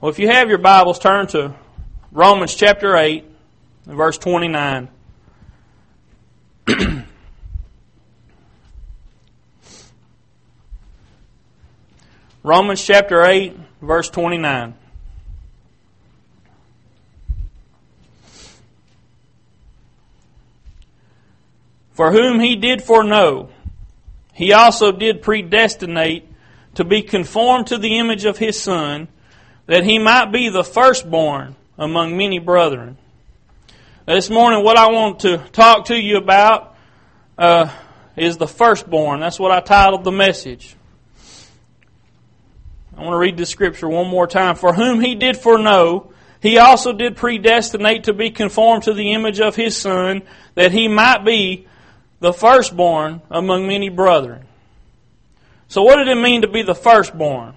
Well, if you have your Bibles, turn to Romans chapter 8, verse 29. Romans chapter 8, verse 29. For whom he did foreknow, he also did predestinate to be conformed to the image of his Son, that he might be the firstborn among many brethren. This morning, what I want to talk to you about uh, is the firstborn. That's what I titled the message. I want to read this scripture one more time. For whom he did foreknow, he also did predestinate to be conformed to the image of his Son, that he might be the firstborn among many brethren. So, what did it mean to be the firstborn?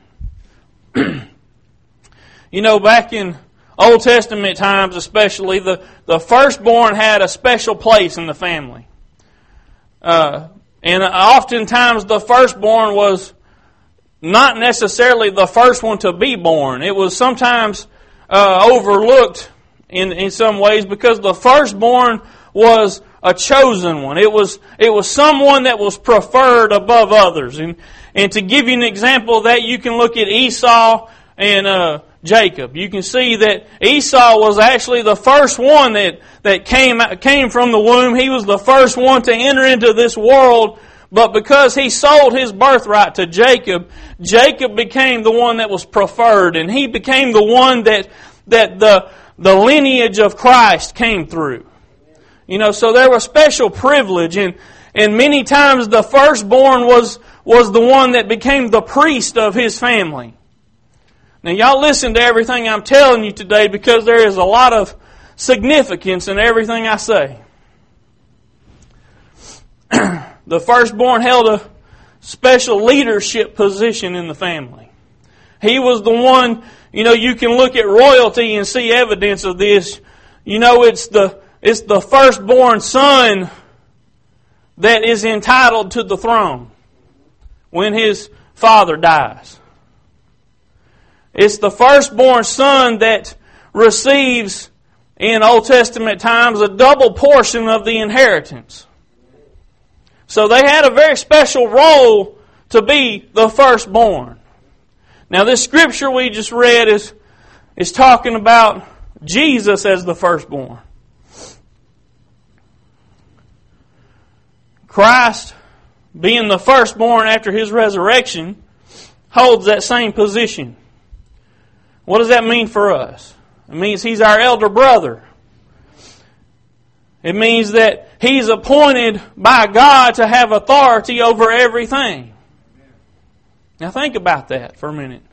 you know, back in Old Testament times, especially, the, the firstborn had a special place in the family. Uh, and oftentimes, the firstborn was not necessarily the first one to be born. It was sometimes uh, overlooked in, in some ways because the firstborn was a chosen one. It was, it was someone that was preferred above others. And, and to give you an example of that, you can look at Esau and, uh, Jacob. You can see that Esau was actually the first one that, that came, came from the womb. He was the first one to enter into this world. But because he sold his birthright to Jacob, Jacob became the one that was preferred and he became the one that, that the, the lineage of Christ came through. You know, so there was special privilege and, and many times the firstborn was, was the one that became the priest of his family. Now y'all listen to everything I'm telling you today because there is a lot of significance in everything I say. the firstborn held a special leadership position in the family. He was the one, you know, you can look at royalty and see evidence of this. You know, it's the it's the firstborn son that is entitled to the throne when his father dies. It's the firstborn son that receives in Old Testament times a double portion of the inheritance. So they had a very special role to be the firstborn. Now this scripture we just read is, is talking about Jesus as the firstborn. Christ, being the firstborn after his resurrection, holds that same position. What does that mean for us? It means he's our elder brother. It means that he's appointed by God to have authority over everything. Now think about that for a minute.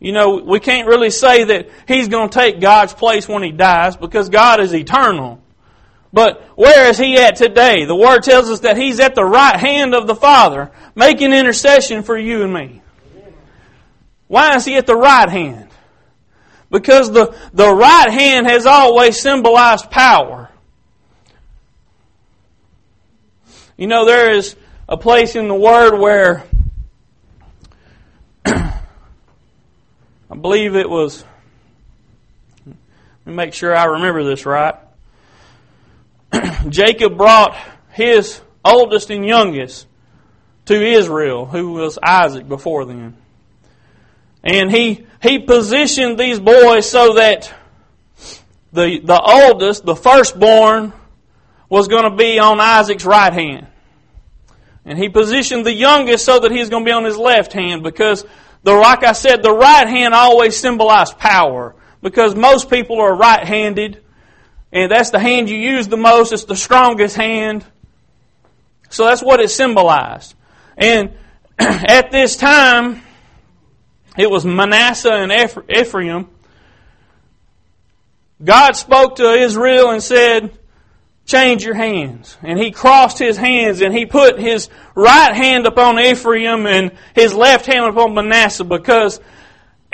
You know, we can't really say that he's going to take God's place when he dies because God is eternal. But where is he at today? The Word tells us that he's at the right hand of the Father, making intercession for you and me. Why is he at the right hand? Because the, the right hand has always symbolized power. You know, there is a place in the Word where I believe it was, let me make sure I remember this right. Jacob brought his oldest and youngest to Israel, who was Isaac before then. And he, he positioned these boys so that the, the oldest, the firstborn, was going to be on Isaac's right hand. And he positioned the youngest so that he's going to be on his left hand because the, like I said, the right hand always symbolized power because most people are right-handed and that's the hand you use the most. It's the strongest hand. So that's what it symbolized. And at this time, it was Manasseh and Ephraim. God spoke to Israel and said, change your hands. And he crossed his hands and he put his right hand upon Ephraim and his left hand upon Manasseh because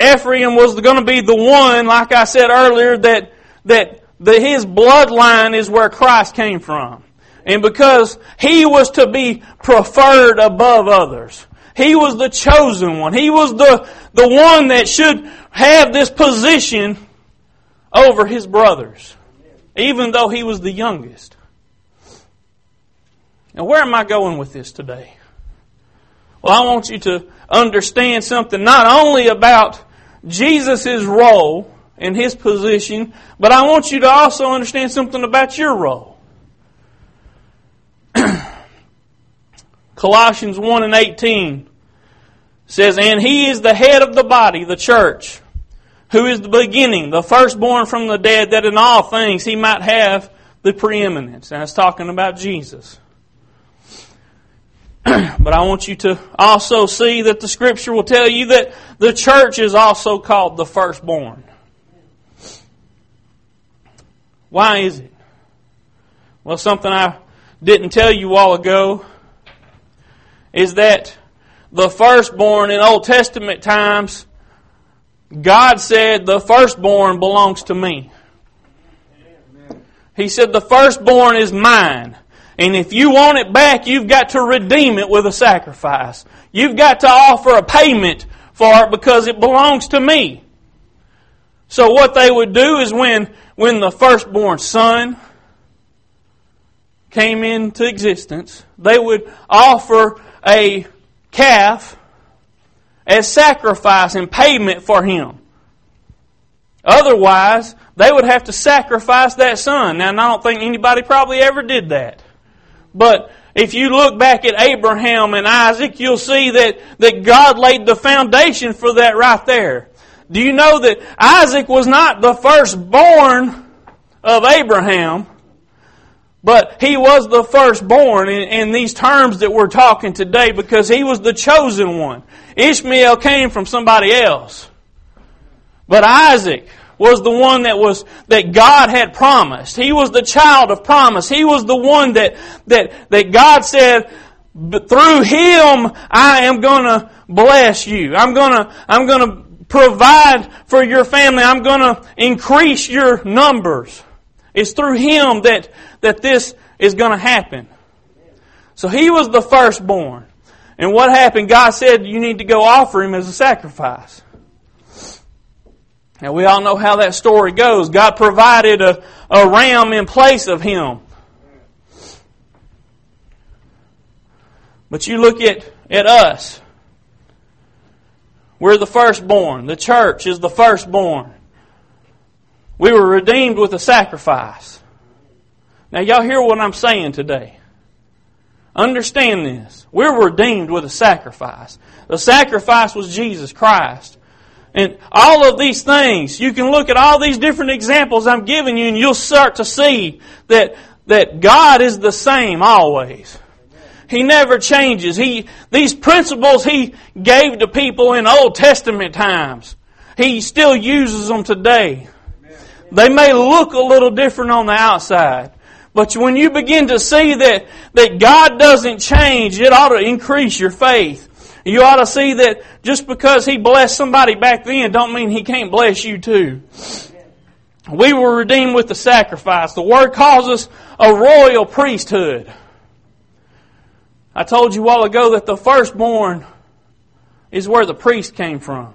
Ephraim was going to be the one, like I said earlier, that, that that his bloodline is where Christ came from. And because he was to be preferred above others. He was the chosen one. He was the, the one that should have this position over his brothers, even though he was the youngest. Now, where am I going with this today? Well, I want you to understand something not only about Jesus' role and his position, but I want you to also understand something about your role. Colossians 1 and 18 says, And he is the head of the body, the church, who is the beginning, the firstborn from the dead, that in all things he might have the preeminence. And it's talking about Jesus. but I want you to also see that the scripture will tell you that the church is also called the firstborn. Why is it? Well, something I didn't tell you a while ago is that the firstborn in Old Testament times, God said the firstborn belongs to me. He said the firstborn is mine. And if you want it back, you've got to redeem it with a sacrifice. You've got to offer a payment for it because it belongs to me. So what they would do is when, when the firstborn son came into existence, they would offer a calf as sacrifice and payment for him. Otherwise, they would have to sacrifice that son. Now, I don't think anybody probably ever did that. But if you look back at Abraham and Isaac, you'll see that, that God laid the foundation for that right there. Do you know that Isaac was not the firstborn of Abraham, but he was the firstborn in, in these terms that we're talking today because he was the chosen one. Ishmael came from somebody else. But Isaac was the one that was, that God had promised. He was the child of promise. He was the one that, that, that God said, through him I am gonna bless you. I'm gonna, I'm gonna provide for your family. I'm gonna increase your numbers. It's through him that, that this is gonna happen. So he was the firstborn. And what happened? God said you need to go offer him as a sacrifice. Now we all know how that story goes. God provided a, a ram in place of him. But you look at, at us. We're the firstborn. The church is the firstborn. We were redeemed with a sacrifice. Now y'all hear what I'm saying today. Understand this. We're redeemed with a sacrifice. The sacrifice was Jesus Christ. And all of these things, you can look at all these different examples I'm giving you and you'll start to see that, that God is the same always. He never changes. He, these principles He gave to people in Old Testament times, He still uses them today. They may look a little different on the outside. But when you begin to see that, that God doesn't change, it ought to increase your faith. You ought to see that just because He blessed somebody back then don't mean He can't bless you too. We were redeemed with the sacrifice. The Word calls us a royal priesthood. I told you a while ago that the firstborn is where the priest came from.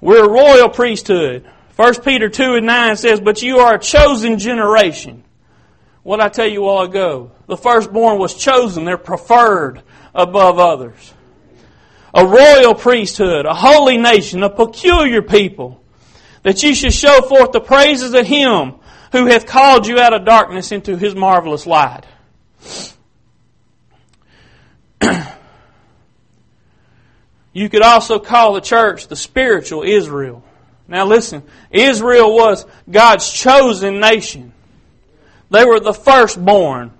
We're a royal priesthood. 1 Peter 2 and 9 says, But you are a chosen generation. What I tell you a while ago, the firstborn was chosen. They're preferred above others. A royal priesthood, a holy nation, a peculiar people, that you should show forth the praises of Him who hath called you out of darkness into His marvelous light. you could also call the church the spiritual Israel. Now listen, Israel was God's chosen nation. They were the firstborn.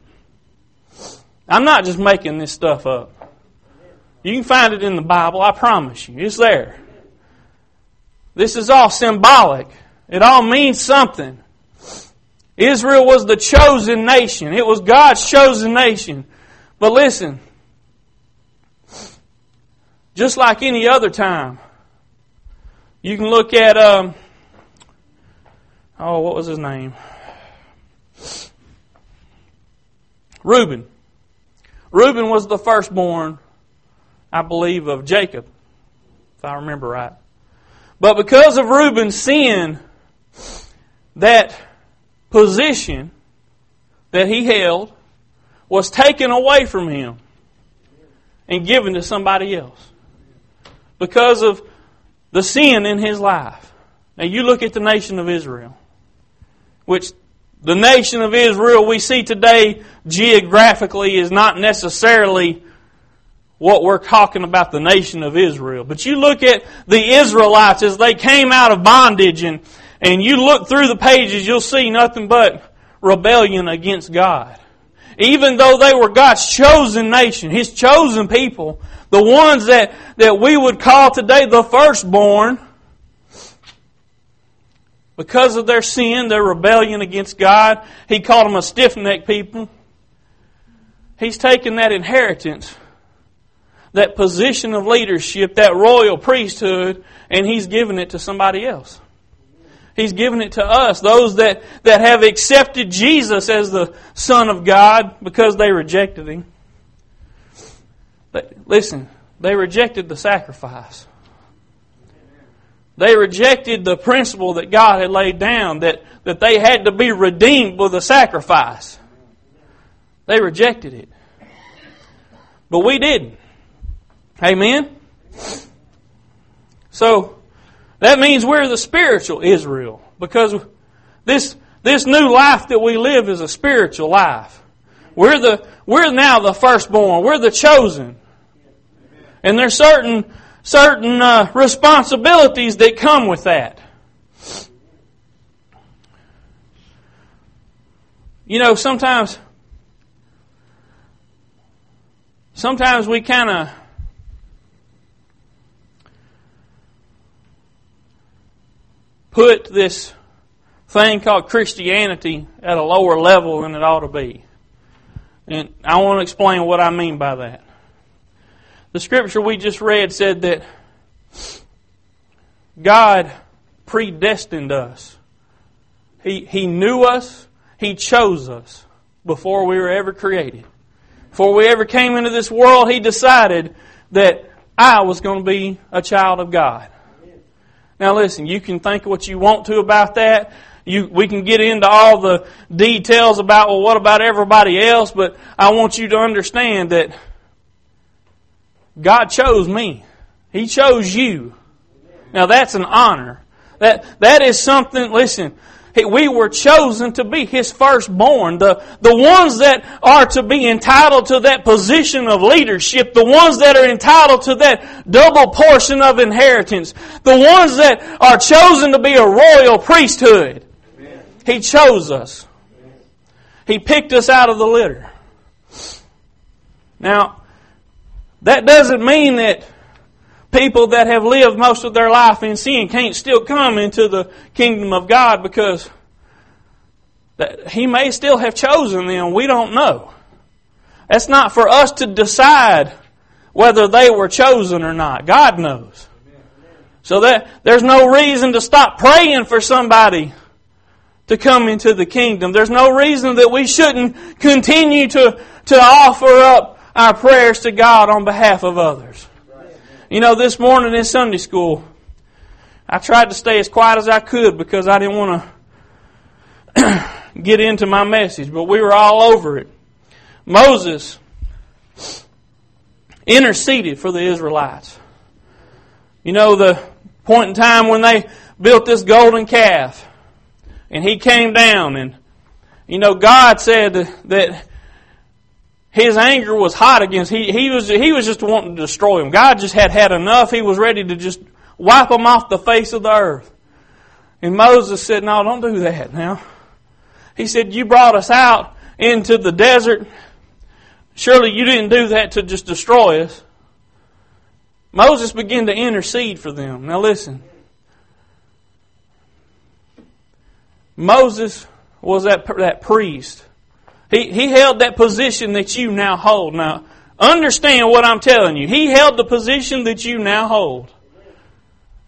I'm not just making this stuff up. You can find it in the Bible, I promise you. It's there. This is all symbolic. It all means something. Israel was the chosen nation. It was God's chosen nation. But listen, just like any other time, you can look at, um, oh, what was his name? Reuben. Reuben was the firstborn I believe, of Jacob, if I remember right. But because of Reuben's sin, that position that he held was taken away from him and given to somebody else because of the sin in his life. Now you look at the nation of Israel, which the nation of Israel we see today geographically is not necessarily what we're talking about the nation of Israel. But you look at the Israelites as they came out of bondage and, and you look through the pages, you'll see nothing but rebellion against God. Even though they were God's chosen nation, His chosen people, the ones that, that we would call today the firstborn, because of their sin, their rebellion against God, He called them a stiff-necked people. He's taken that inheritance, that position of leadership, that royal priesthood, and He's given it to somebody else. He's given it to us, those that, that have accepted Jesus as the Son of God because they rejected Him. Listen, they rejected the sacrifice. They rejected the principle that God had laid down that, that they had to be redeemed with a sacrifice. They rejected it. But we didn't. Amen? So, that means we're the spiritual Israel because this, this new life that we live is a spiritual life. We're the, we're now the firstborn. We're the chosen. And there's certain certain uh, responsibilities that come with that. You know, sometimes, sometimes we kind of put this thing called Christianity at a lower level than it ought to be. And I want to explain what I mean by that. The scripture we just read said that God predestined us. He, he knew us. He chose us before we were ever created. Before we ever came into this world, He decided that I was going to be a child of God. Now listen, you can think what you want to about that. You, we can get into all the details about, well, what about everybody else? But I want you to understand that God chose me. He chose you. Now that's an honor. That, that is something, listen, we were chosen to be His firstborn. The, the ones that are to be entitled to that position of leadership, the ones that are entitled to that double portion of inheritance, the ones that are chosen to be a royal priesthood. Amen. He chose us. He picked us out of the litter. Now, that doesn't mean that people that have lived most of their life in sin can't still come into the kingdom of God because He may still have chosen them. We don't know. That's not for us to decide whether they were chosen or not. God knows. So that there's no reason to stop praying for somebody to come into the kingdom. There's no reason that we shouldn't continue to, to offer up our prayers to God on behalf of others. You know, this morning in Sunday school, I tried to stay as quiet as I could because I didn't want to get into my message, but we were all over it. Moses interceded for the Israelites. You know, the point in time when they built this golden calf, and he came down, and, you know, God said that his anger was hot against he he was he was just wanting to destroy him. God just had had enough. He was ready to just wipe them off the face of the earth. And Moses said, "No, don't do that now." He said, "You brought us out into the desert. Surely you didn't do that to just destroy us." Moses began to intercede for them. Now listen. Moses was that that priest he, he held that position that you now hold. Now, understand what I'm telling you. He held the position that you now hold.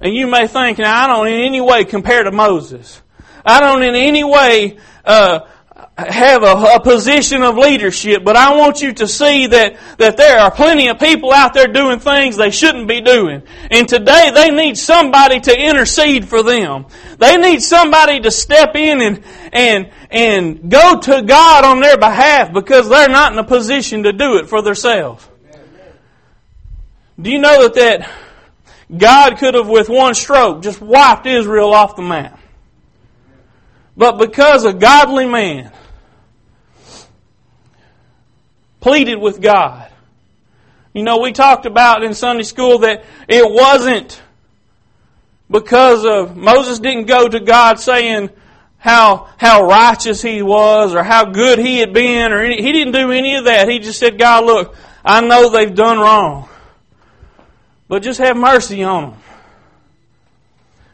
And you may think, now I don't in any way compare to Moses. I don't in any way uh, have a, a, position of leadership, but I want you to see that, that there are plenty of people out there doing things they shouldn't be doing. And today they need somebody to intercede for them. They need somebody to step in and, and, and go to God on their behalf because they're not in a position to do it for themselves. Do you know that, that God could have with one stroke just wiped Israel off the map? But because a godly man pleaded with God. You know, we talked about in Sunday school that it wasn't because of Moses didn't go to God saying how how righteous he was or how good he had been or any, he didn't do any of that. He just said, "God, look, I know they've done wrong, but just have mercy on them."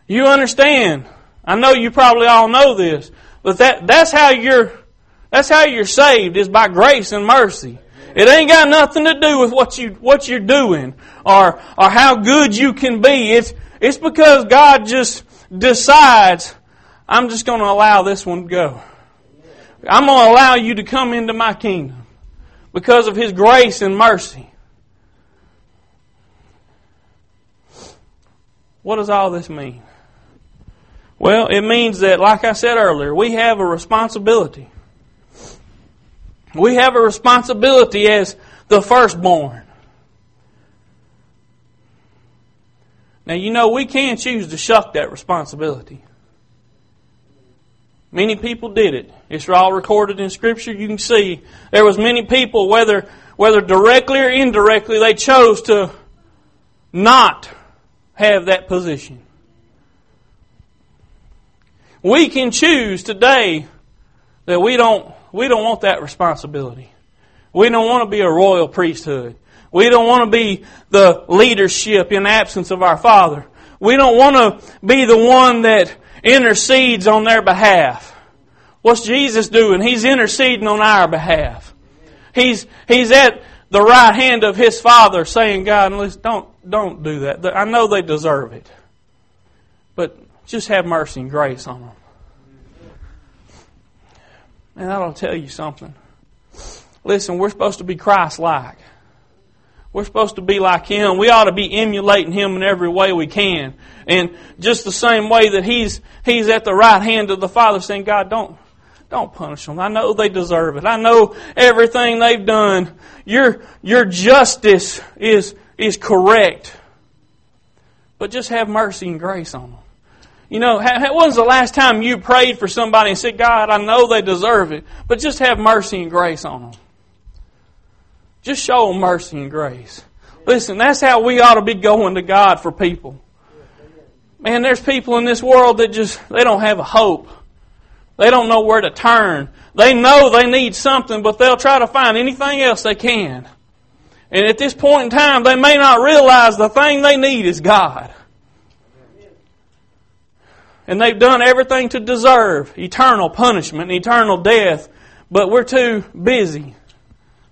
You understand? I know you probably all know this, but that that's how you're that's how you're saved is by grace and mercy. It ain't got nothing to do with what you what you're doing or or how good you can be. It's it's because God just decides I'm just going to allow this one to go. I'm going to allow you to come into my kingdom because of His grace and mercy. What does all this mean? Well, it means that, like I said earlier, we have a responsibility. We have a responsibility as the firstborn. Now, you know, we can choose to shuck that responsibility. Many people did it. It's all recorded in Scripture. You can see there was many people, whether whether directly or indirectly, they chose to not have that position. We can choose today that we don't we don't want that responsibility. We don't want to be a royal priesthood. We don't want to be the leadership in absence of our Father. We don't want to be the one that intercedes on their behalf. What's Jesus doing? He's interceding on our behalf. He's, he's at the right hand of his Father saying, God, listen, don't, don't do that. I know they deserve it. But just have mercy and grace on them. And that'll tell you something. Listen, we're supposed to be Christ like. We're supposed to be like Him. We ought to be emulating Him in every way we can. And just the same way that He's, He's at the right hand of the Father saying, God, don't, don't punish them. I know they deserve it. I know everything they've done. Your, your justice is, is correct. But just have mercy and grace on them. You know, when was the last time you prayed for somebody and said, God, I know they deserve it, but just have mercy and grace on them? Just show them mercy and grace. Listen, that's how we ought to be going to God for people. Man, there's people in this world that just, they don't have a hope. They don't know where to turn. They know they need something, but they'll try to find anything else they can. And at this point in time, they may not realize the thing they need is God and they've done everything to deserve eternal punishment, eternal death, but we're too busy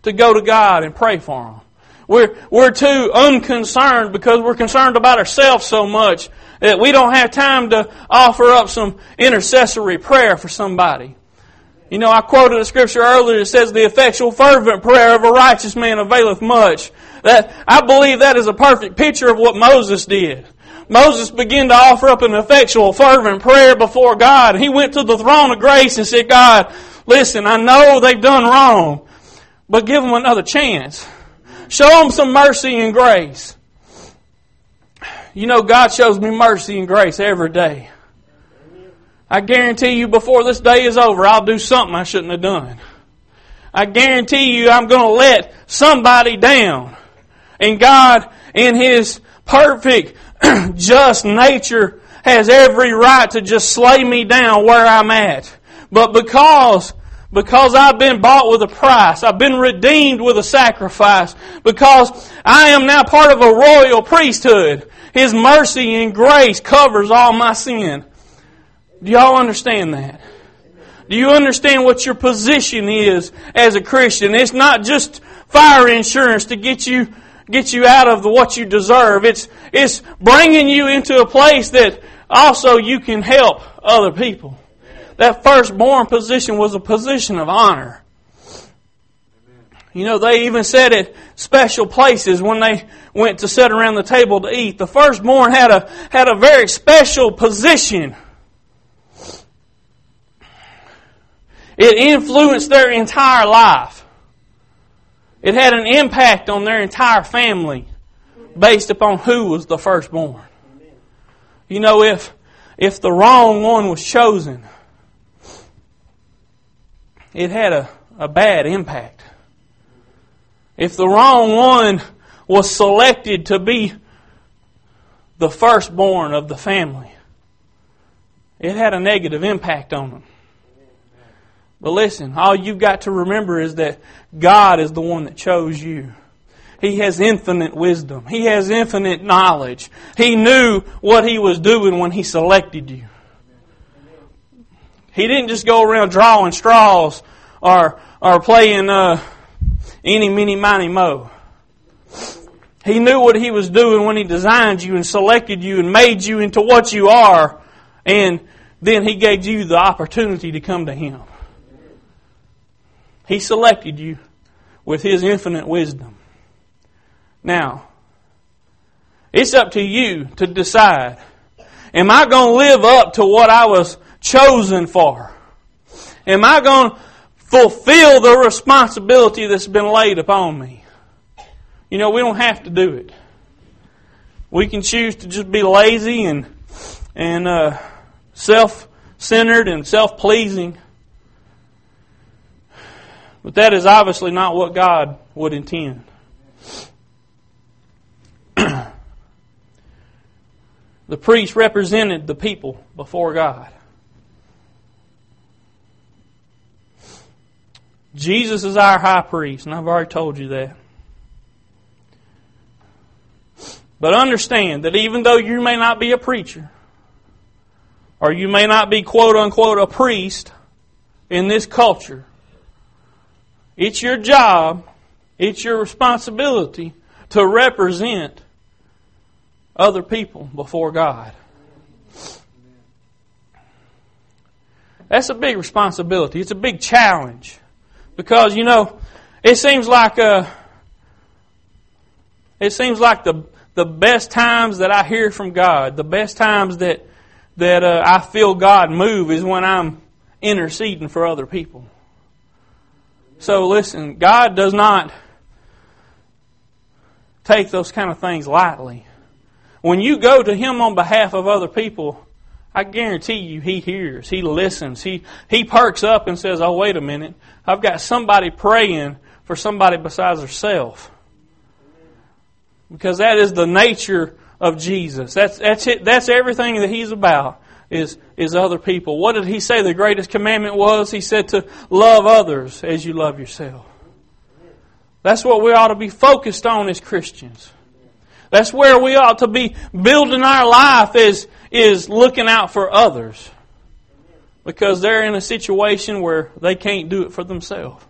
to go to God and pray for them. We're, we're too unconcerned because we're concerned about ourselves so much that we don't have time to offer up some intercessory prayer for somebody. You know, I quoted a scripture earlier that says, the effectual fervent prayer of a righteous man availeth much. That, I believe that is a perfect picture of what Moses did. Moses began to offer up an effectual, fervent prayer before God. He went to the throne of grace and said, God, listen, I know they've done wrong, but give them another chance. Show them some mercy and grace. You know, God shows me mercy and grace every day. I guarantee you before this day is over, I'll do something I shouldn't have done. I guarantee you I'm going to let somebody down. And God, in His perfect just nature has every right to just slay me down where I'm at. But because because I've been bought with a price. I've been redeemed with a sacrifice. Because I am now part of a royal priesthood. His mercy and grace covers all my sin. Do y'all understand that? Do you understand what your position is as a Christian? It's not just fire insurance to get you get you out of the, what you deserve. It's, it's bringing you into a place that also you can help other people. that firstborn position was a position of honor. You know, they even said at special places when they went to sit around the table to eat. The firstborn had a, had a very special position. It influenced their entire life. It had an impact on their entire family based upon who was the firstborn. You know, if, if the wrong one was chosen, it had a, a bad impact. If the wrong one was selected to be the firstborn of the family, it had a negative impact on them. But listen, all you've got to remember is that God is the one that chose you. He has infinite wisdom. He has infinite knowledge. He knew what He was doing when He selected you. He didn't just go around drawing straws or, or playing, uh, any, mini, miny, mo. He knew what he was doing when he designed you and selected you and made you into what you are, and then he gave you the opportunity to come to him. He selected you with his infinite wisdom. Now, it's up to you to decide. Am I going to live up to what I was chosen for? Am I going to fulfill the responsibility that's been laid upon me. You know, we don't have to do it. We can choose to just be lazy and and uh, self-centered and self-pleasing. But that is obviously not what God would intend. the priest represented the people before God. Jesus is our high priest, and I've already told you that. But understand that even though you may not be a preacher, or you may not be quote unquote a priest in this culture, it's your job, it's your responsibility to represent other people before God. That's a big responsibility. It's a big challenge. Because, you know, it seems like uh, it seems like the the best times that I hear from God, the best times that that uh, I feel God move is when I'm interceding for other people. So listen, God does not take those kind of things lightly. When you go to Him on behalf of other people, I guarantee you he hears, he listens, he, he perks up and says, oh, wait a minute, I've got somebody praying for somebody besides herself. Because that is the nature of Jesus. That's, that's it, that's everything that he's about is, is other people. What did he say the greatest commandment was? He said to love others as you love yourself. That's what we ought to be focused on as Christians. That's where we ought to be building our life is, is looking out for others. Because they're in a situation where they can't do it for themselves.